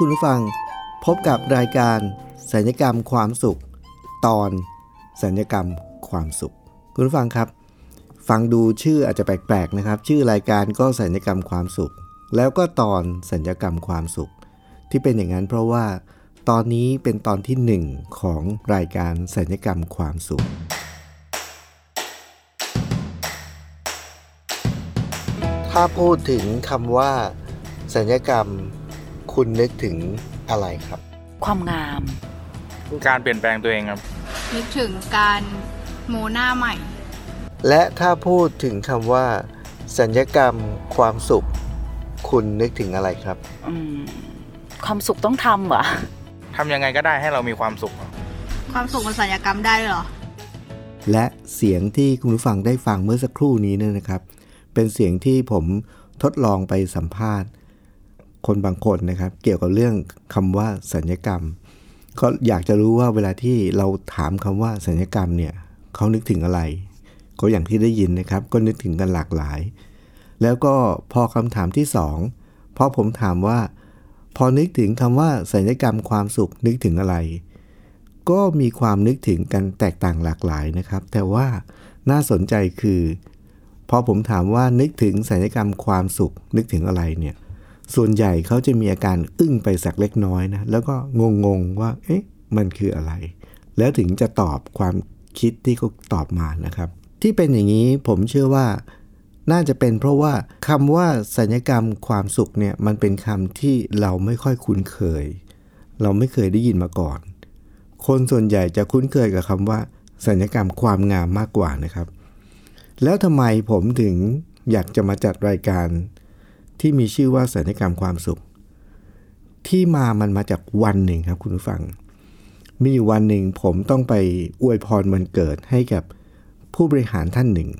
คุณผู้ฟัง พบกับรายการสัญญกรรมความสุข ตอนสัญญกรรมความสุข คุณผู้ฟังครับ ฟังดูชื่ออาจจะแปลกๆนะครับ ชื่อรายการก็สัญญกรรมความสุข แล้วก็ตอนสัญญกรรมความสุข ที่เป็นอย่างนั้นเพราะว่าตอนนี้เป็นตอนที่หนึ่งของรายการสัญญกรรมความสุขถ้าพูดถึงคำว่า สัญญกรรม คุณนึกถึงอะไรครับ ความงาม การเปลี่ยนแปลงตัวเองครับ นึกถึงการโมหน้าใหม่ และถ้าพูดถึงคำว่า สัญญกรรมความสุข คุณนึกถึงอะไรครับอืมความสุขต้องทำเหรอทำยังไงก็ได้ให้เรามีความสุข ความสุขมันสัญญกรรมได้ด้วยเหรอ และเสียงที่คุณผู้ฟังได้ฟังเมื่อสักครู่นี้เนี่ยนะครับ เป็นเสียงที่ผมทดลองไปสัมภาษณ์ คนบางคนนะครับ เกี่ยวกับเรื่องคำว่าสัญญกรรม ก็อยากจะรู้ว่าเวลาที่เราถามคำว่าสัญญกรรมเนี่ยเขานึกถึงอะไร ก็อย่างที่ได้ยินนะครับ ก็นึกถึงกันหลากหลาย แล้วก็พอคำถามที่สองพอผมถามว่า พอนึกถึงคำว่าสัญญกรรมความสุขนึกถึงอะไร ก็มีความนึกถึงกันแตกต่างหลากหลายนะครับ แต่ว่าน่าสนใจคือพอผมถามว่านึกถึงสัญญกรรมความสุขนึกถึงอะไรเนี่ย ส่วนใหญ่เขาจะมีอาการอึ้งไปสักเล็กน้อยนะ แล้วก็งงๆว่า เอ๊ะ มันคืออะไร แล้วถึงจะตอบความคิดที่เขาตอบมานะครับ ที่เป็นอย่างนี้ผมเชื่อว่าน่าจะเป็นเพราะว่าคำว่าสัญญกรรมความสุขเนี่ยมันเป็นคำที่เราไม่ค่อยคุ้นเคย เราไม่เคยได้ยินมาก่อน คนส่วนใหญ่จะคุ้นเคยกับคำว่า สัญญกรรมความงามมากกว่านะครับ แล้วทำไมผมถึงอยากจะมาจัดรายการ ที่มีชื่อว่าสัญญกรรมความสุข ที่มามันมาจากวันหนึ่งครับคุณผู้ฟัง มีอยู่วันหนึ่งผมต้องไปอวยพรวันเกิดให้กับผู้บริหารท่านหนึ่ง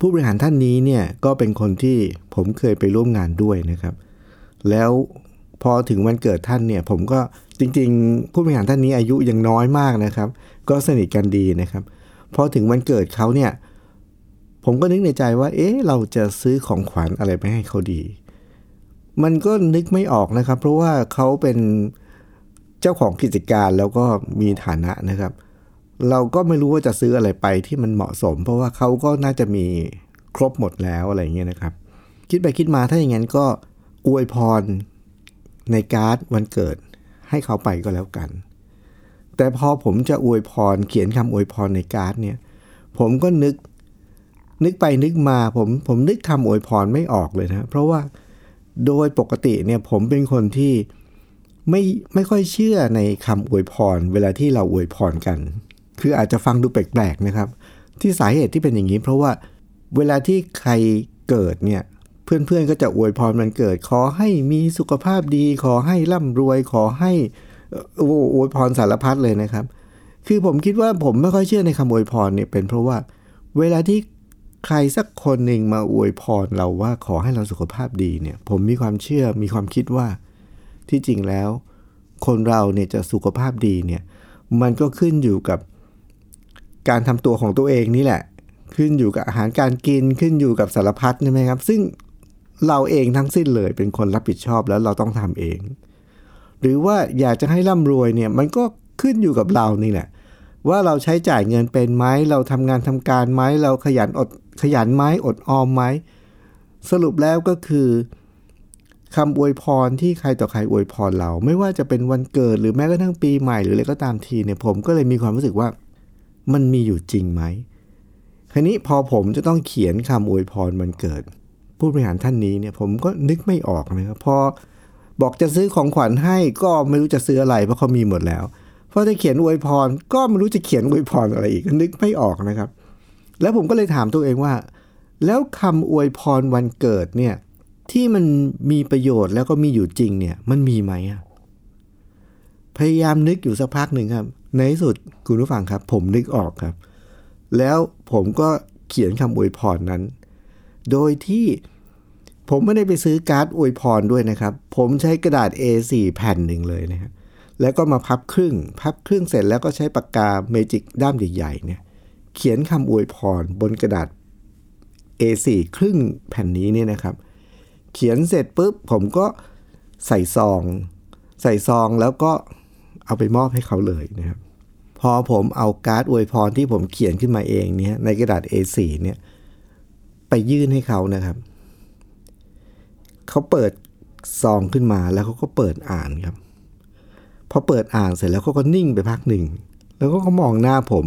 ผู้บริหารท่านนี้เนี่ยก็เป็นคนที่ผมเคยไปร่วมงานด้วยนะครับ แล้วพอถึงวันเกิดท่านเนี่ยผมก็จริงๆ ผู้บริหารท่านนี้อายุยังน้อยมากนะครับ ก็สนิทกันดีนะครับพอถึงวันเกิดเขาเนี่ยผมก็นึกในใจว่า เอ๊ะเราจะซื้อของขวัญอะไรไปให้เขาดี มันก็นึกไม่ออกนะครับ เพราะว่าเขาเป็นเจ้าของกิจการแล้วก็มีฐานะนะครับ เราก็ไม่รู้ว่าจะซื้ออะไรไปที่มันเหมาะสม เพราะว่าเขาก็น่าจะมีครบหมดแล้วอะไรเงี้ยนะครับ คิดไปคิดมาถ้าอย่างนั้นก็อวยพรในการ์ดวันเกิดให้เขาไปก็แล้วกัน แต่พอผมจะอวยพรเขียนคำอวยพรในการ์ดเนี่ย ผมก็นึกนึกไปนึกมาผมผมนึกคำอวยพรไม่ออกเลยนะ เพราะว่า โดยปกติเนี่ยผมเป็นคนที่ไม่ไม่ค่อยเชื่อในคำอวยพร เวลาที่เราอวยพรกัน คืออาจจะฟังดูแปลกๆนะครับ ที่สาเหตุที่เป็นอย่างนี้ เพราะว่าเวลาที่ใครเกิดเนี่ยเพื่อนๆก็จะอวยพรมันเกิด ขอให้มีสุขภาพดี ขอให้ร่ำรวย ขอให้โอวยพรสารพัดเลยนะครับ คือผมคิดว่าผมไม่ค่อยเชื่อในคำอวยพรเนี่ยเป็นเพราะว่า เวลาที่ ใครสักคนหนึ่งมาอวยพรเราว่าขอให้เราสุขภาพดีเนี่ย ผมมีความเชื่อมีความคิดว่า ที่จริงแล้ว คนเราเนี่ยจะสุขภาพดีเนี่ย มันก็ขึ้นอยู่กับการทำตัวของตัวเองนี่แหละ ขึ้นอยู่กับอาหารการกินขึ้นอยู่กับสารพัดใช่ไหมครับ ซึ่งเราเองทั้งสิ้นเลยเป็นคนรับผิดชอบแล้วเราต้องทำเอง หรือว่าอยากจะให้ร่ำรวยเนี่ย มันก็ขึ้นอยู่กับเรานี่แหละ ว่าเราใช้จ่ายเงินเป็นไหมเราทำงานทำการไหมเราขยันอดขยันไหมอดออมไหมสรุปแล้วก็คือคำอวยพรที่ใครต่อใครอวยพรเรา ไม่ว่าจะเป็นวันเกิดหรือแม้กระทั่งปีใหม่หรืออะไรก็ตามทีเนี่ยผมก็เลยมีความรู้สึกว่ามันมีอยู่จริงไหมคราวนี้พอผมจะต้องเขียนคำอวยพรวันเกิด ผู้บริหารท่านนี้เนี่ยผมก็นึกไม่ออกนะครับพอบอกจะซื้อของขวัญให้ก็ไม่รู้จะซื้ออะไรเพราะเขามีหมดแล้ว พอจะเขียนอวยพร ก็ไม่รู้จะเขียนอวยพรอะไรอีกนึกไม่ออกนะครับ แล้วผมก็เลยถามตัวเองว่า แล้วคำอวยพรวันเกิดเนี่ยที่มันมีประโยชน์แล้วก็มีอยู่จริงเนี่ยมันมีไหมพยายามนึกอยู่สักพักหนึ่งครับ ในที่สุดคุณผู้ฟังครับ ผมนึกออกครับ แล้วผมก็เขียนคำอวยพรนั้น โดยที่ผมไม่ได้ไปซื้อการ์ดอวยพรด้วยนะครับ ผมใช้กระดาษ A4 แผ่นหนึ่งเลยนะครับ แล้วก็มาพับครึ่ง พับครึ่งเสร็จแล้วก็ใช้ปากกาเมจิกด้ามใหญ่ๆเนี่ยเขียนคำอวยพรบนกระดาษ A4 ครึ่งแผ่นนี้เนี่ยนะครับ เขียนเสร็จปุ๊บผมก็ใส่ซอง ใส่ซองแล้วก็เอาไปมอบให้เขาเลยนะครับพอผมเอาการ์ดอวยพรที่ผมเขียนขึ้นมาเองเนี่ยในกระดาษ A4 เนี่ยไปยื่นให้เขานะครับ เขาเปิดซองขึ้นมาแล้วเขาก็เปิดอ่านครับ พอเปิดอ่านเสร็จแล้วเขาก็นิ่งไปพักหนึ่ง แล้วก็เขามองหน้าผม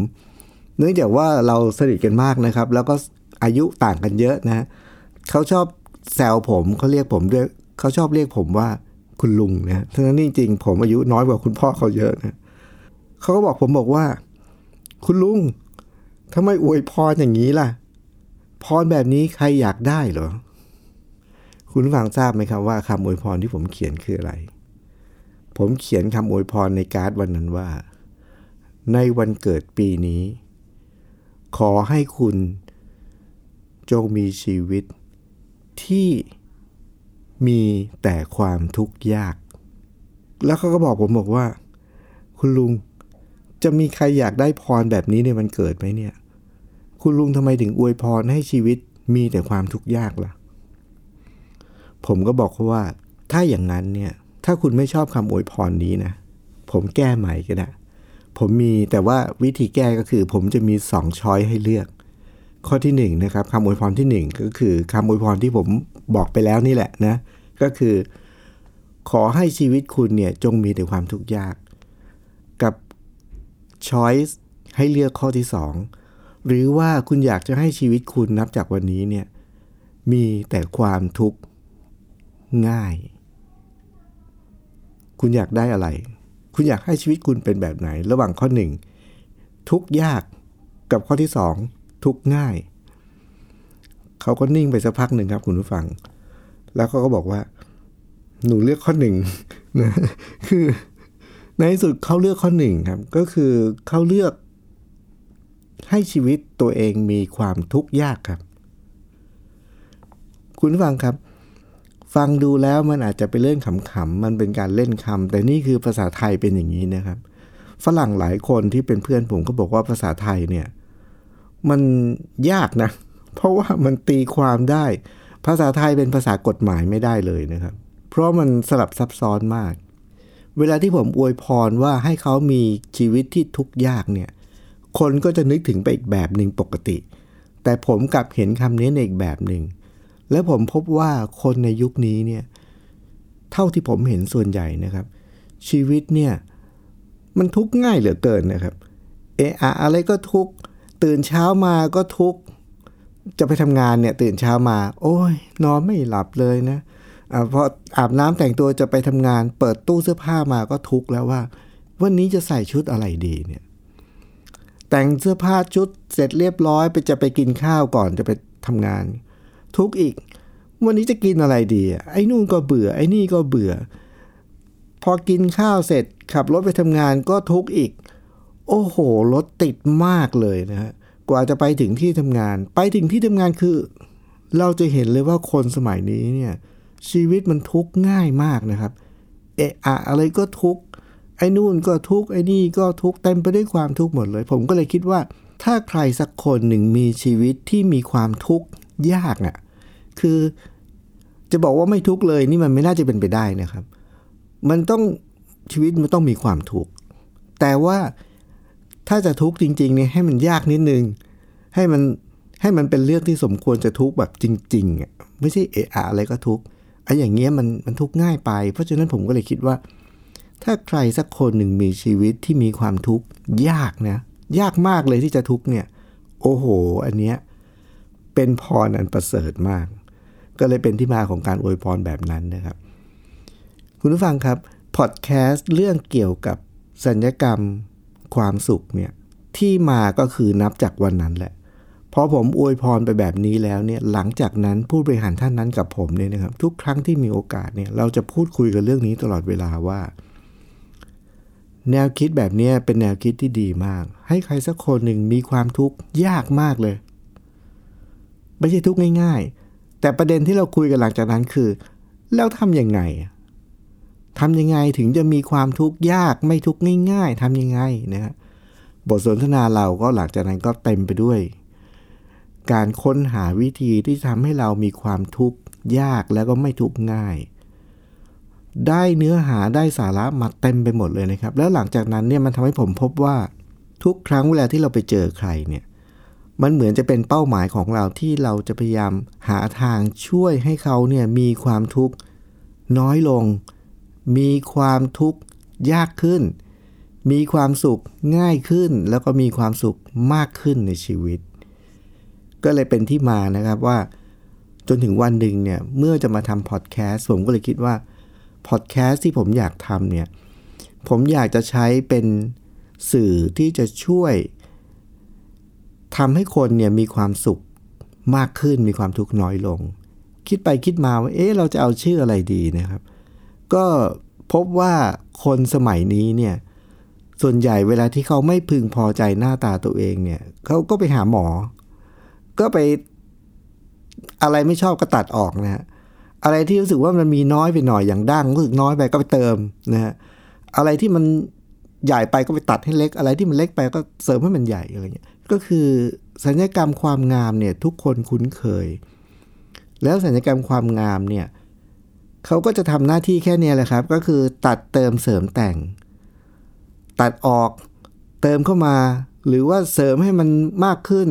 เนื่องจากว่าเราสนิทกันมากนะครับ แล้วก็อายุต่างกันเยอะนะเขาชอบแซวผมเขาเรียกผมด้วยเขาชอบเรียกผมว่าคุณลุงนะทั้งนั้นจริงๆผมอายุน้อยกว่าคุณพ่อเขาเยอะนะเขาก็บอกผมบอกว่า คุณลุงทำไมอวยพรอย่างนี้ล่ะ พรแบบนี้ใครอยากได้เหรอ คุณฟังทราบไหมครับว่าคำอวยพรที่ผมเขียนคืออะไร ผมเขียนคำอวยพรในการ์ดวันนั้นว่า ในวันเกิดปีนี้ ขอให้คุณจงมีชีวิตที่มีแต่ความทุกข์ยาก แล้วเขาก็บอกผมบอกว่า คุณลุงจะมีใครอยากได้พรแบบนี้ในวันเกิดไหมเนี่ย คุณลุงทำไมถึงอวยพรให้ชีวิตมีแต่ความทุกข์ยากล่ะ ผมก็บอกเขาว่า ถ้าอย่างนั้นเนี่ย ถ้าคุณไม่ชอบคำอวยพรนี้นะ ผมแก้ใหม่ก็ได้ผมมีแต่ว่าวิธีแก้ก็คือ ผมจะมีสองช้อยให้เลือก ข้อที่หนึ่งนะครับคำอวยพรที่หนึ่งก็คือคำอวยพรที่ผมบอกไปแล้วนี่แหละนะ ก็คือ ขอให้ชีวิตคุณเนี่ยจงมีแต่ความทุกข์ยาก กับช้อยส์ให้เลือกข้อที่สองหรือว่าคุณอยากจะให้ชีวิตคุณนับจากวันนี้เนี่ยมีแต่ความทุกข์ง่าย คุณอยากได้อะไร คุณอยากให้ชีวิตคุณเป็นแบบไหน ระหว่างข้อหนึ่งทุกยากกับข้อที่สองทุกง่าย เขาก็นิ่งไปสักพักหนึ่งครับคุณผู้ฟัง แล้วเขาก็บอกว่า หนูเลือกข้อหนึ่งนะคือในที่สุดเขาเลือกข้อหนึ่งครับ ก็คือเขาเลือก ให้ชีวิตตัวเองมีความทุกข์ยากครับ คุณผู้ฟังครับ ฟังดูแล้วมันอาจจะเป็นเรื่องขำๆมันเป็นการเล่นคำแต่นี่คือภาษาไทยเป็นอย่างนี้นะครับ ฝรั่งหลายคนที่เป็นเพื่อนผมก็บอกว่าภาษาไทยเนี่ย มันยากนะ เพราะว่ามันตีความได้ ภาษาไทยเป็นภาษากฎหมายไม่ได้เลยนะครับ เพราะมันสลับซับซ้อนมาก เวลาที่ผมอวยพรว่าให้เขามีชีวิตที่ทุกข์ยากเนี่ย คนก็จะนึกถึงไปอีกแบบหนึ่งปกติ แต่ผมกลับเห็นคำนี้ในอีกแบบหนึ่ง และผมพบว่าคนในยุคนี้เนี่ยเท่าที่ผมเห็นส่วนใหญ่นะครับ ชีวิตเนี่ยมันทุกข์ง่ายเหลือเกินนะครับ เอะอะอะไรก็ทุกข์ตื่นเช้ามาก็ทุกข์จะไปทำงานเนี่ยตื่นเช้ามา โอ้ยนอนไม่หลับเลยนะอ่าพออาบน้ำแต่งตัวจะไปทำงาน เปิดตู้เสื้อผ้ามาก็ทุกข์แล้วว่า วันนี้จะใส่ชุดอะไรดีเนี่ยแต่งเสื้อผ้าชุดเสร็จเรียบร้อยไปจะไปกินข้าวก่อนจะไปทำงาน ทุกข์อีก วันนี้จะกินอะไรดี ไอ้นู่นก็เบื่อ ไอ้นี่ก็เบื่อ พอกินข้าวเสร็จขับรถไปทำงานก็ทุกข์อีก โอ้โหรถติดมากเลยนะฮะกว่าจะไปถึงที่ทำงาน ไปถึงที่ทำงานคือ เราจะเห็นเลยว่าคนสมัยนี้เนี่ยชีวิตมันทุกข์ง่ายมากนะครับ เอะอะอะไรก็ทุกข์ไอ้นู่นก็ทุกข์ไอ้นี่ก็ทุกข์เต็มไปด้วยความทุกข์หมดเลย ผมก็เลยคิดว่า ถ้าใครสักคนหนึ่งมีชีวิตที่มีความทุกข์ยากอะ่ะ คือ จะบอกว่าไม่ทุกเลยนี่มันไม่น่าจะเป็นไปได้นะครับ มันต้องชีวิตมันต้องมีความทุกข์แต่ว่าถ้าจะทุกข์จริงๆเนี่ยให้มันยากนิดนึง ให้มันให้มันเป็นเรื่องที่สมควรจะทุกข์แบบจริงๆอะไม่ใช่เอะอะอะไรก็ทุกข์ไอ้อย่างเงี้ยมันมันทุกข์ง่ายไป เพราะฉะนั้นผมก็เลยคิดว่า ถ้าใครสักคนหนึ่งมีชีวิตที่มีความทุกข์ยากนะยากมากเลยที่จะทุกข์เนี่ย โอ้โห อันเนี้ยเป็นพรอันประเสริฐมาก ก็เลยเป็นที่มาของการอวยพรแบบนั้นนะครับ คุณผู้ฟังครับพอดแคสต์เรื่องเกี่ยวกับสัญญกรรมความสุขเนี่ยที่มาก็คือนับจากวันนั้นแหละพอผมอวยพรไปแบบนี้แล้วเนี่ยหลังจากนั้นผู้บริหารท่านนั้นกับผมเนี่ยนะครับ ทุกครั้งที่มีโอกาสเนี่ยเราจะพูดคุยกันเรื่องนี้ตลอดเวลาว่า แนวคิดแบบนี้เป็นแนวคิดที่ดีมาก ให้ใครสักคนหนึ่งมีความทุกข์ยากมากเลย ไม่ใช่ทุกข์ง่าย ๆ แต่ประเด็นที่เราคุยกันหลังจากนั้นคือ แล้วทำยังไงทำยังไงถึงจะมีความทุกข์ยากไม่ทุกข์ง่าย ๆทำยังไงนะฮะบทสนทนาเราก็หลังจากนั้นก็เต็มไปด้วย การค้นหาวิธีที่ทำให้เรามีความทุกข์ยากแล้วก็ไม่ทุกข์ง่าย ได้เนื้อหาได้สาระมาเต็มไปหมดเลยนะครับ แล้วหลังจากนั้นเนี่ยมันทำให้ผมพบว่าทุกครั้งเวลาที่เราไปเจอใครเนี่ย มันเหมือนจะเป็นเป้าหมายของเราที่เราจะพยายามหาทางช่วยให้เขาเนี่ยมีความทุกข์น้อยลง มีความทุกข์ยากขึ้น มีความสุขง่ายขึ้น แล้วก็มีความสุขมากขึ้นในชีวิต ก็เลยเป็นที่มานะครับว่า จนถึงวันหนึ่งเนี่ยเมื่อจะมาทำพอดแคสต์ผมก็เลยคิดว่าพอดแคสต์ที่ผมอยากทำเนี่ยผมอยากจะใช้เป็นสื่อที่จะช่วย ทำให้คนเนี่ยมีความสุขมากขึ้นมีความทุกข์น้อยลง คิดไปคิดมาว่าเอ๊ะเราจะเอาชื่ออะไรดีนะครับ ก็พบว่าคนสมัยนี้เนี่ยส่วนใหญ่เวลาที่เขาไม่พึงพอใจหน้าตาตัวเองเนี่ยเขาก็ไปหาหมอ ก็ไปอะไรไม่ชอบก็ตัดออกนะฮะอะไรที่รู้สึกว่ามันมีน้อยไปหน่อยอย่างดั้งรู้สึกน้อยไปก็ไปเติมนะฮะอะไรที่มันใหญ่ไปก็ไปตัดให้เล็ก อะไรที่มันเล็กไปก็เสริมให้มันใหญ่อะไรเงี้ย ก็คือสัญญกรรมความงามเนี่ยทุกคนคุ้นเคย แล้วสัญญกรรมความงามเนี่ยเขาก็จะทำหน้าที่แค่นี้แหละครับ ก็คือตัดเติมเสริมแต่ง ตัดออกเติมเข้ามา หรือว่าเสริมให้มันมากขึ้น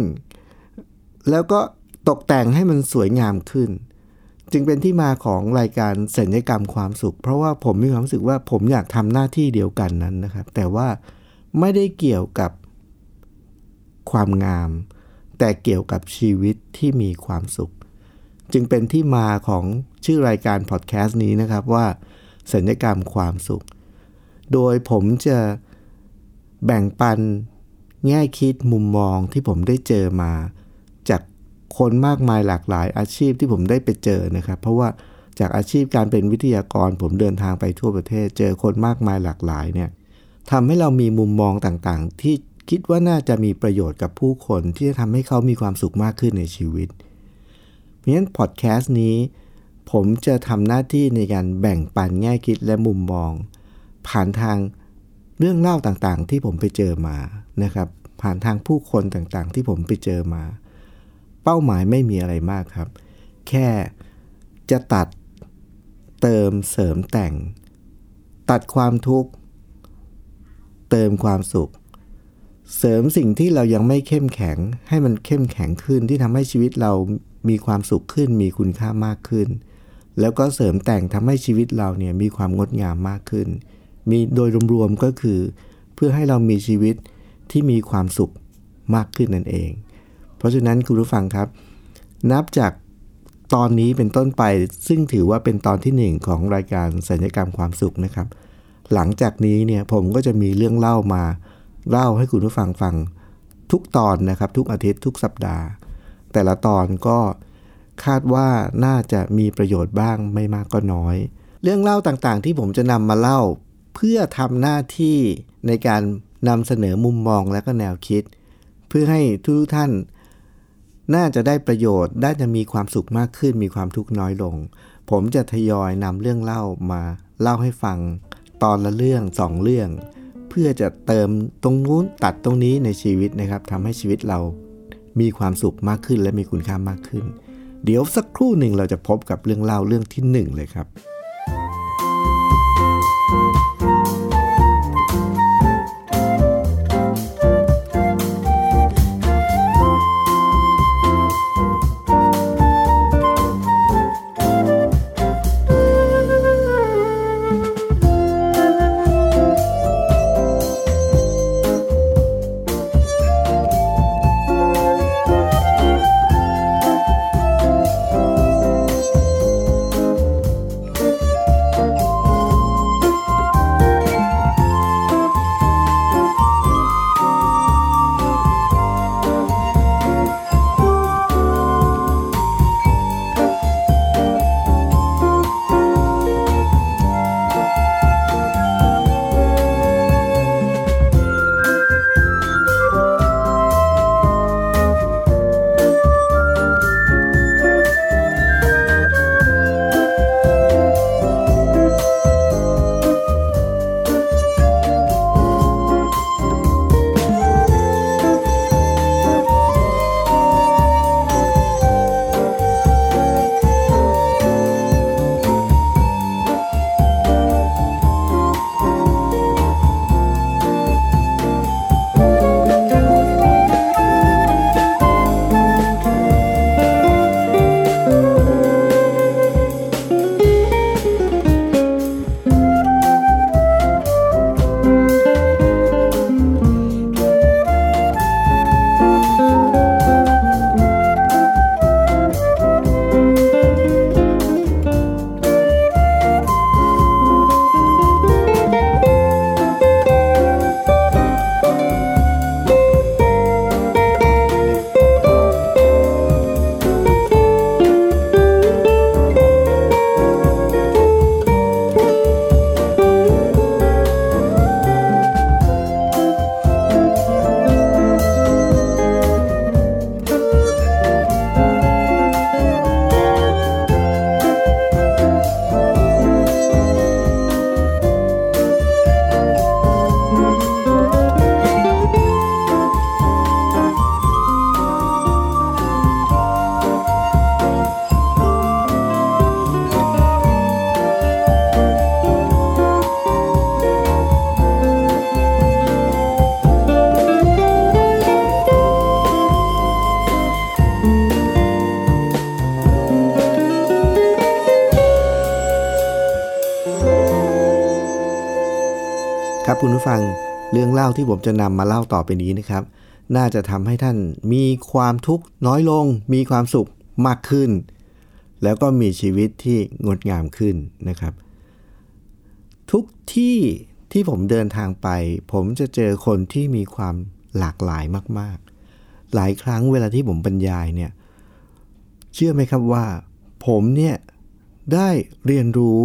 แล้วก็ตกแต่งให้มันสวยงามขึ้น จึงเป็นที่มาของรายการสัญญกรรมความสุข เพราะว่าผมมีความรู้สึกว่าผมอยากทำหน้าที่เดียวกันนั้นนะครับ แต่ว่าไม่ได้เกี่ยวกับ ความงาม แต่เกี่ยวกับชีวิตที่มีความสุข จึงเป็นที่มาของชื่อรายการพอดแคสต์นี้นะครับว่า สัญญกรรมความสุข โดยผมจะแบ่งปันแง่คิดมุมมองที่ผมได้เจอมา จากคนมากมายหลากหลายอาชีพที่ผมได้ไปเจอนะครับ เพราะว่าจากอาชีพการเป็นวิทยากร ผมเดินทางไปทั่วประเทศ เจอคนมากมายหลากหลายเนี่ยทำให้เรามีมุมมองต่างๆ ที่ คิดว่าน่าจะมีประโยชน์กับผู้คนที่จะทำให้เขามีความสุขมากขึ้นในชีวิต เพราะฉะนั้นพอดแคสต์นี้ ผมจะทำหน้าที่ในการแบ่งปันแง่คิดและมุมมอง ผ่านทางเรื่องเล่าต่างๆ ที่ผมไปเจอมานะครับ ผ่านทางผู้คนต่างๆ ที่ผมไปเจอมา เป้าหมายไม่มีอะไรมากครับ แค่จะตัดเติมเสริมแต่ง ตัดความทุกข์ เติมความสุข เสริมสิ่งที่เรายังไม่เข้มแข็ง ให้มันเข้มแข็งขึ้นที่ทำให้ชีวิตเรามีความสุขขึ้น มีคุณค่ามากขึ้น แล้วก็เสริมแต่งทำให้ชีวิตเราเนี่ยมีความงดงามมากขึ้น มีโดยรวมๆก็คือ เพื่อให้เรามีชีวิตที่มีความสุขมากขึ้นนั่นเอง เพราะฉะนั้นคุณผู้ฟังครับ นับจากตอนนี้เป็นต้นไปซึ่งถือว่าเป็นตอนที่หนึ่งของรายการสัญญกรรมความสุขนะครับ หลังจากนี้เนี่ยผมก็จะมีเรื่องเล่ามา เล่าให้คุณผู้ฟังฟังทุกตอนนะครับ ทุกอาทิตย์ทุกสัปดาห์ แต่ละตอนก็คาดว่าน่าจะมีประโยชน์บ้างไม่มากก็น้อย เรื่องเล่าต่างๆ ที่ผมจะนำมาเล่า เพื่อทำหน้าที่ในการนำเสนอมุมมองและก็แนวคิด เพื่อให้ทุกท่าน น่าจะได้ประโยชน์ได้จะมีความสุขมากขึ้น มีความทุกข์น้อยลง ผมจะทยอยนำเรื่องเล่ามาเล่าให้ฟัง ตอนละเรื่องสองเรื่อง พื่อจะเติมตรงนู้นตัดตรงนี้ในชีวิตนะครับทำให้ชีวิตเรามีความสุขมากขึ้นและมีคุณค่ามากขึ้น เดี๋ยวสักครู่หนึ่งเราจะพบกับเรื่องเล่าเรื่องที่หนึ่งเลยครับ「 ที่ผมจะนำมาเล่าต่อไปนี้นะครับ น่าจะทำให้ท่านมีความทุกข์น้อยลง มีความสุขมากขึ้น แล้วก็มีชีวิตที่งดงามขึ้นนะครับ ทุกที่ที่ผมเดินทางไป ผมจะเจอคนที่มีความหลากหลายมาก ๆ หลายครั้งเวลาที่ผมบรรยายเนี่ยเชื่อไหมครับว่า ผมเนี่ยได้เรียนรู้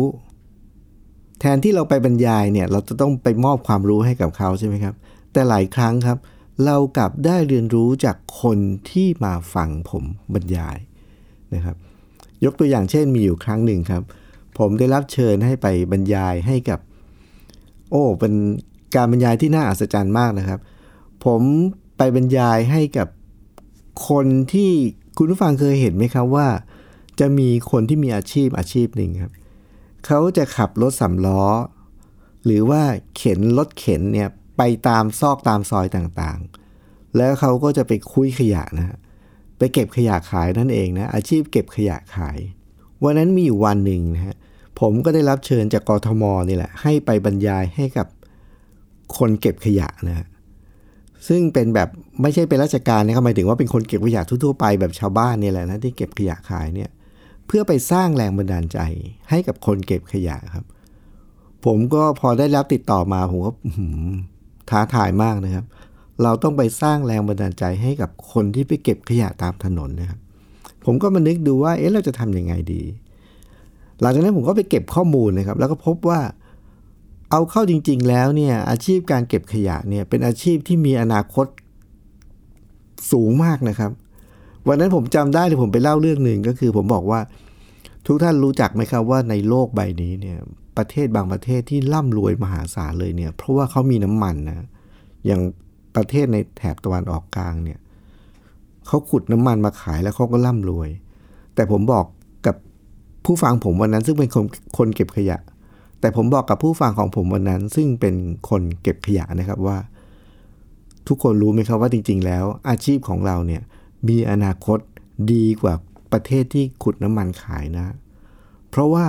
แทนที่เราไปบรรยายเนี่ยเราจะต้องไปมอบความรู้ให้กับเขาใช่ไหมครับ แต่หลายครั้งครับ เรากลับได้เรียนรู้จากคนที่มาฟังผมบรรยายนะครับ ยกตัวอย่างเช่นมีอยู่ครั้งหนึ่งครับ ผมได้รับเชิญให้ไปบรรยายให้กับ โอ้เป็นการบรรยายที่น่าอัศจรรย์มากนะครับ ผมไปบรรยายให้กับคนที่คุณผู้ฟังเคยเห็นไหมครับว่า จะมีคนที่มีอาชีพอาชีพหนึ่งครับ เขาจะขับรถสำล้อ หรือว่าเข็นรถเข็นเนี่ยไปตามซอกตามซอยต่างๆ แล้วเขาก็จะไปคุยขยะนะฮะไปเก็บขยะขายนั่นเองนะ อาชีพเก็บขยะขาย วันนั้นมีอยู่วันหนึ่งนะฮะ ผมก็ได้รับเชิญจากกทมนี่แหละ ให้ไปบรรยายให้กับคนเก็บขยะนะฮะซึ่งเป็นแบบไม่ใช่เป็นราชการนะครับหมายถึงว่าเป็นคนเก็บขยะทั่วๆไปแบบชาวบ้านนี่แหละนะที่เก็บขยะขายเนี่ย เพื่อไปสร้างแรงบันดาลใจให้กับคนเก็บขยะครับ ผมก็พอได้รับติดต่อมาผมก็ท้าทายมากนะครับ เราต้องไปสร้างแรงบันดาลใจให้กับคนที่ไปเก็บขยะตามถนนนะครับ ผมก็มานึกดูว่า เอ๊ะเราจะทำยังไงดี หลังจากนั้นผมก็ไปเก็บข้อมูลนะครับ แล้วก็พบว่าเอาเข้าจริง ๆ แล้วเนี่ย อาชีพการเก็บขยะเนี่ยเป็นอาชีพที่มีอนาคตสูงมากนะครับ วันนั้นผมจำได้เลยผมไปเล่าเรื่องหนึ่งก็คือ ผมบอกว่าทุกท่านรู้จักไหมครับว่าในโลกใบนี้เนี่ยประเทศบางประเทศที่ร่ำรวยมหาศาลเลยเนี่ยเพราะว่าเขามีน้ำมันนะอย่างประเทศในแถบตะวันออกกลางเนี่ยเขาขุดน้ำมันมาขายแล้วเขาก็ร่ำรวย แต่ผมบอกกับผู้ฟังผมวันนั้น ซึ่งเป็นคนคนเก็บขยะ แต่ผมบอกกับผู้ฟังของผมวันนั้น ซึ่งเป็นคนเก็บขยะนะครับว่า ทุกคนรู้ไหมครับว่าจริง ๆ แล้ว อาชีพของเราเนี่ย มีอนาคตดีกว่าประเทศที่ขุดน้ำมันขายนะ เพราะว่า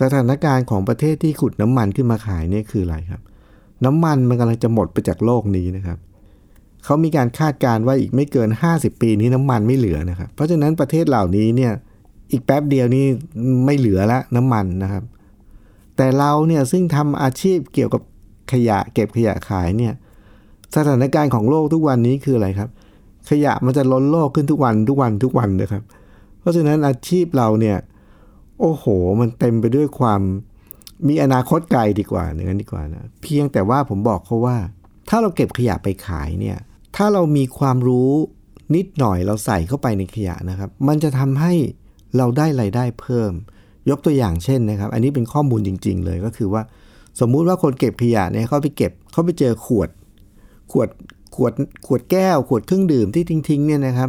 สถานการณ์ของประเทศที่ขุดน้ำมันขึ้นมาขายเนี่ยคืออะไรครับ น้ำมันมันกำลังจะหมดไปจากโลกนี้นะครับเขามีการคาดการณ์ว่าอีกไม่เกิน 50 ปีนี้น้ำมันไม่เหลือนะครับ เพราะฉะนั้นประเทศเหล่านี้เนี่ยอีกแป๊บเดียวนี่ไม่เหลือละน้ำมันนะครับ แต่เราเนี่ยซึ่งทำอาชีพเกี่ยวกับขยะเก็บขยะขายเนี่ยสถานการณ์ของโลกทุกวันนี้คืออะไรครับ ขยะมันจะล้นโลกขึ้นทุกวันทุกวันทุกวันนะครับ เพราะฉะนั้นอาชีพเราเนี่ย โอ้โห มันเต็มไปด้วยความมีอนาคตไกลดีกว่าอย่างนั้นดีกว่านะเพียงแต่ว่าผมบอกเขาว่า ถ้าเราเก็บขยะไปขายเนี่ย ถ้าเรามีความรู้นิดหน่อยเราใส่เข้าไปในขยะนะครับ มันจะทำให้เราได้ไรายได้เพิ่ม ยกตัวอย่างเช่นนะครับ อันนี้เป็นข้อมูลจริง ๆ เลยก็คือว่า สมมุติว่าคนเก็บขยะเนี่ยเขาไปเก็บเขาไปเจอขวด ขวด ขวดขวดแก้ว ขวดเครื่องดื่มที่ทิ้งๆเนี่ยนะครับ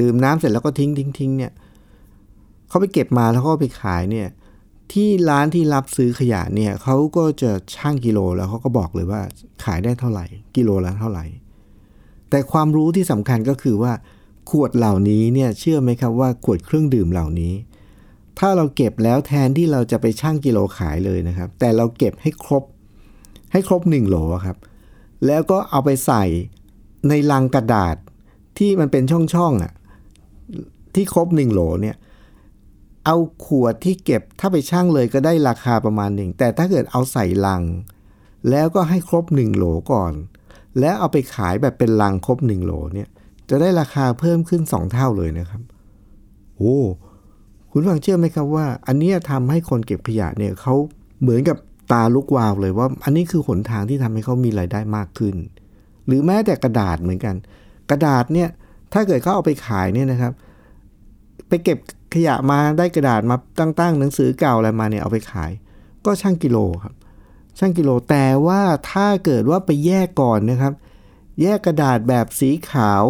ดื่มน้ำเสร็จแล้วก็ทิ้งทิ้งทิ้งเนี่ยเขาไปเก็บมาแล้วเขาก็ไปขายเนี่ยที่ร้านที่รับซื้อขยะเนี่ยเขาก็จะช่างกิโลแล้วเขาก็บอกเลยว่าขายได้เท่าไหร่ กิโลละเท่าไหร่ แต่ความรู้ที่สำคัญก็คือว่า ขวดเหล่านี้เนี่ยเชื่อไหมครับว่าขวดเครื่องดื่มเหล่านี้ ถ้าเราเก็บแล้วแทนที่เราจะไปช่างกิโลขายเลยนะครับ แต่เราเก็บให้ครบ ให้ครบ1โหลครับ แล้วก็เอาไปใส่ในลังกระดาษที่มันเป็นช่องๆอะที่ครบ1โหลเนี่ยเอาขวดที่เก็บถ้าไปช่างเลยก็ได้ราคาประมาณหนึ่ง แต่ถ้าเกิดเอาใส่ลัง แล้วก็ให้ครบ1โหลก่อน แล้วเอาไปขายแบบเป็นลังครบ1โหลเนี่ยจะได้ราคาเพิ่มขึ้น2เท่าเลยนะครับโอ้คุณฟังเชื่อไหมครับว่า อันเนี้ยทำให้คนเก็บขยะเนี่ยเขาเหมือนกับ ตาลุกวาวเลยว่า อันนี้คือหนทางที่ทำให้เขามีรายได้มากขึ้น หรือแม้แต่กระดาษเหมือนกัน กระดาษเนี่ยถ้าเกิดเขาเอาไปขายเนี่ยนะครับ ไปเก็บขยะมาได้กระดาษมาตั้งๆหนังสือเก่าอะไรมาเนี่ยเอาไปขาย ก็ช่างกิโลครับ ช่างกิโลแต่ว่าถ้าเกิดว่าไปแยกก่อนนะครับ แยกกระดาษแบบสีขาว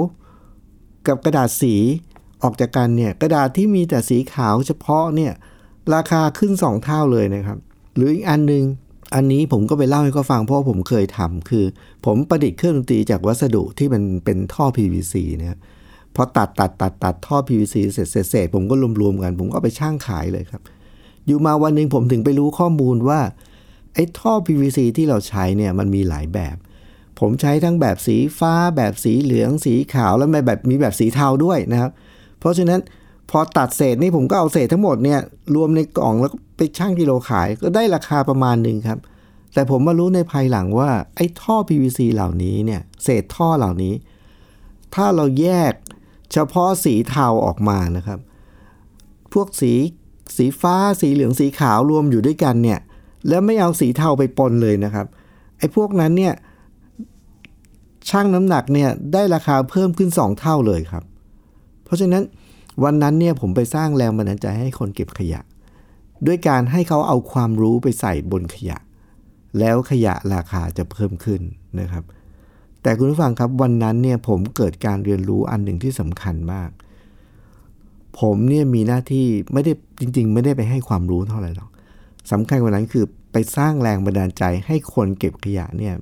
กับกระดาษสีออกจากกันเนี่ยกระดาษที่มีแต่สีขาวเฉพาะเนี่ยราคาขึ้น 2 เท่าเลยนะครับ หรืออีกอันหนึงอันนี้ผมก็ไปเล่าให้เขาฟังเพราะผมเคยทำคือ ผมประดิษฐ์เครื่องดนตรีจากวัสดุที่มันเป็นท่อ PVC นะพอตัดตัดตัดตัดท่อ PVC เสร็จเสร็จเสร็จผมก็รวมๆกัน ผมก็ไปช่างขายเลยครับ อยู่มาวันหนึ่งผมถึงไปรู้ข้อมูลว่าไอ้ท่อ PVC ที่เราใช้เนี่ยมันมีหลายแบบ ผมใช้ทั้งแบบสีฟ้า แบบสีเหลือง สีขาวแล้วมีแบบมีแบบสีเทาด้วยนะครับ เพราะฉะนั้น พอตัดเศษนี่ผมก็เอาเศษทั้งหมดเนี่ยรวมในกล่องแล้วไปชั่งกิโลขายก็ได้ราคาประมาณหนึ่งครับ แต่ผมมารู้ในภายหลังว่าไอ้ท่อ PVC เหล่านี้เนี่ยเศษท่อเหล่านี้ ถ้าเราแยกเฉพาะสีเทาออกมานะครับ พวกสีสีฟ้าสีเหลืองสีขาวรวมอยู่ด้วยกันเนี่ยแล้วไม่เอาสีเทาไปปนเลยนะครับไอ้พวกนั้นเนี่ยช่างน้ำหนักเนี่ยได้ราคาเพิ่มขึ้น 2 เท่าเลยครับ เพราะฉะนั้น วันนั้นเนี่ยผมไปสร้างแรงบันดาลใจให้คนเก็บขยะ ด้วยการให้เขาเอาความรู้ไปใส่บนขยะ แล้วขยะราคาจะเพิ่มขึ้นนะครับ แต่คุณผู้ฟังครับวันนั้นเนี่ยผมเกิดการเรียนรู้อันหนึ่งที่สำคัญมาก ผมเนี่ยมีหน้าที่ไม่ได้จริง ๆ ไม่ได้ไปให้ความรู้เท่าไหร่หรอกสำคัญกว่านั้นคือไปสร้างแรงบันดาลใจให้คนเก็บขยะเนี่ย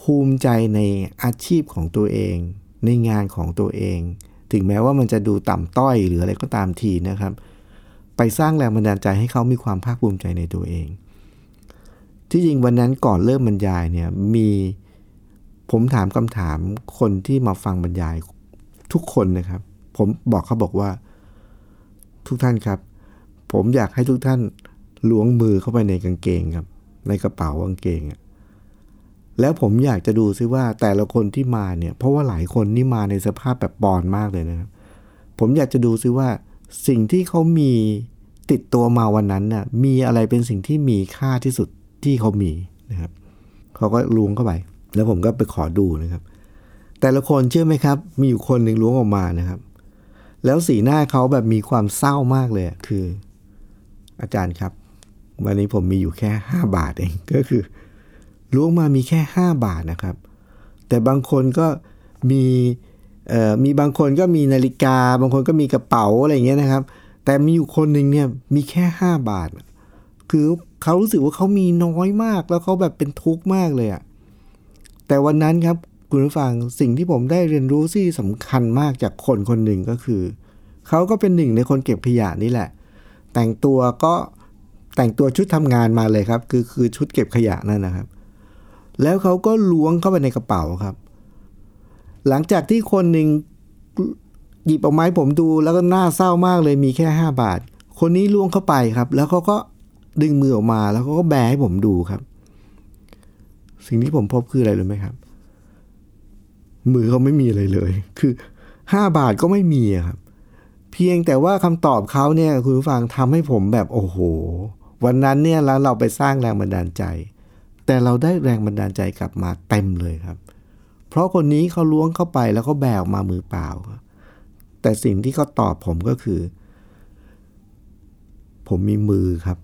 ภูมิใจในอาชีพของตัวเอง ในงานของตัวเอง ถึงแม้ว่ามันจะดูต่ำต้อยหรืออะไรก็ตามทีนะครับ ไปสร้างแรงบันดาลใจให้เขามีความภาคภูมิใจในตัวเอง ที่จริงวันนั้นก่อนเริ่มบรรยายเนี่ยมีผมถามคำถามคนที่มาฟังบรรยายทุกคนนะครับ ผมบอกเขาบอกว่า ทุกท่านครับ ผมอยากให้ทุกท่านล้วงมือเข้าไปในกางเกงครับ ในกระเป๋ากางเกงอะ แล้วผมอยากจะดูซิว่าแต่ละคนที่มาเนี่ย เพราะว่าหลายคนนี่มาในสภาพแบบปอนมากเลยนะครับ ผมอยากจะดูซิว่า สิ่งที่เขามีติดตัวมาวันนั้นน่ะ มีอะไรเป็นสิ่งที่มีค่าที่สุดที่เขามีนะครับเขาก็ล้วงเข้าไป แล้วผมก็ไปขอดูนะครับ แต่ละคนเชื่อไหมครับ มีอยู่คนหนึ่งล้วงออกมานะครับ แล้วสีหน้าเขาแบบมีความเศร้ามากเลยคือ อาจารย์ครับ วันนี้ผมมีอยู่แค่ 5 บาทเองก็คือ ล้วงมามีแค่ 5 บาทนะครับ แต่บางคนก็มีมีบางคนก็มีนาฬิกา บางคนก็มีกระเป๋าอะไรเงี้ยนะครับ แต่มีอยู่คนหนึ่งเนี่ยมีแค่ 5 บาท คือเขารู้สึกว่าเขามีน้อยมาก แล้วเขาแบบเป็นทุกข์มากเลยอะแต่วันนั้นครับคุณผู้ฟังสิ่งที่ผมได้เรียนรู้ที่สำคัญมากจากคนคนหนึ่งก็คือ เขาก็เป็นหนึ่งในคนเก็บขยะนี่แหละ แต่งตัวก็แต่งตัวชุดทำงานมาเลยครับ คือคือชุดเก็บขยะนั่นนะครับ แล้วเขาก็ล้วงเข้าไปในกระเป๋าครับ หลังจากที่คนหนึ่งหยิบออกไมาให้ผมดูแล้วก็น่าเศร้ามากเลยมีแค่ 5 บาท คนนี้ล้วงเข้าไปครับ แล้วเขาก็ดึงมือออกมาแล้วเขาก็แบให้ผมดูครับ สิ่งที่ผมพบคืออะไรรู้ไหมครับ มือเขาไม่มีอะไรเลย คือห้าบาทก็ไม่มีครับ เพียงแต่ว่าคำตอบเขาเนี่ย คุณผู้ฟังทำให้ผมแบบโอ้โห วันนั้นเนี่ยแล้วเราไปสร้างแรงบันดาลใจ แต่เราได้แรงบันดาลใจกลับมาเต็มเลยครับ เพราะคนนี้เขาล้วงเข้าไปแล้วเขาแบกออกมามือเปล่า แต่สิ่งที่เขาตอบผมก็คือ ผมมีมือครับ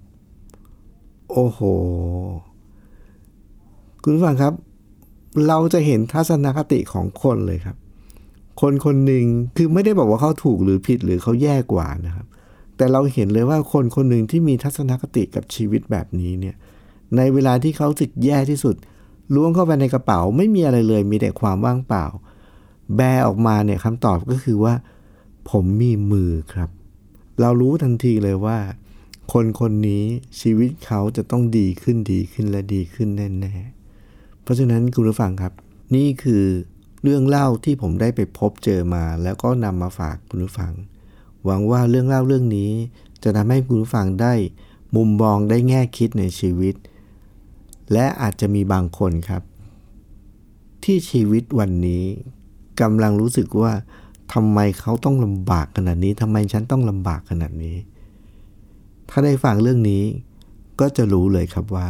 โอ้โห คุณผู้ฟังครับ เราจะเห็นทัศนคติของคนเลยครับ คนคนหนึ่งคือไม่ได้บอกว่าเขาถูกหรือผิดหรือเขาแย่กว่านะครับ แต่เราเห็นเลยว่าคนคนหนึ่งที่มีทัศนคติกับชีวิตแบบนี้เนี่ย ในเวลาที่เขาสึกแย่ที่สุดล้วงเข้าไปในกระเป๋าไม่มีอะไรเลย มีแต่ความว่างเปล่า แบออกมาเนี่ยคำตอบก็คือว่า ผมมีมือครับ เรารู้ทันทีเลยว่า คนคนนี้ชีวิตเขาจะต้องดีขึ้นดีขึ้นและดีขึ้นแน่ๆเพราะฉะนั้นคุณผู้ฟังครับ นี่คือเรื่องเล่าที่ผมได้ไปพบเจอมา แล้วก็นำมาฝากคุณผู้ฟัง หวังว่าเรื่องเล่าเรื่องนี้ จะทำให้คุณผู้ฟังได้ มุมมองได้แง่คิดในชีวิต และอาจจะมีบางคนครับ ที่ชีวิตวันนี้กำลังรู้สึกว่าทำไมเขาต้องลำบากขนาดนี้ทำไมฉันต้องลำบากขนาดนี้ ถ้าได้ฟังเรื่องนี้ ก็จะรู้เลยครับว่า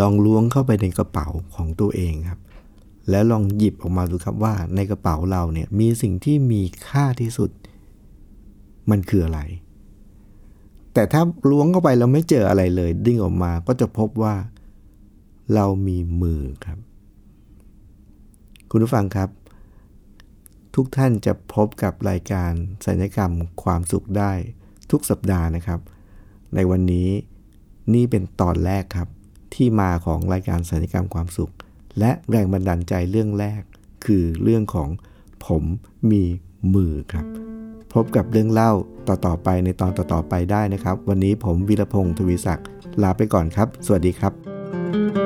ลองล้วงเข้าไปในกระเป๋าของตัวเองครับ แล้วลองหยิบออกมาดูครับว่าในกระเป๋าเราเนี่ยมีสิ่งที่มีค่าที่สุด มันคืออะไร แต่ถ้าล้วงเข้าไปแล้วไม่เจออะไรเลย ดิ้งออกมาก็จะพบว่า เรามีมือครับ คุณผู้ฟังครับ ทุกท่านจะพบกับรายการสัญญกรรมความสุขได้ทุกสัปดาห์นะครับ ในวันนี้นี่เป็นตอนแรกครับ ที่มาของรายการสัญญกรรมความสุข และแรงบันดาลใจเรื่องแรก คือเรื่องของผมมีมือครับ พบกับเรื่องเล่าต่อๆไปในตอนต่อๆไปได้นะครับ วันนี้ผมวีรพงศ์ทวีศักดิ์ลาไปก่อนครับ สวัสดีครับติด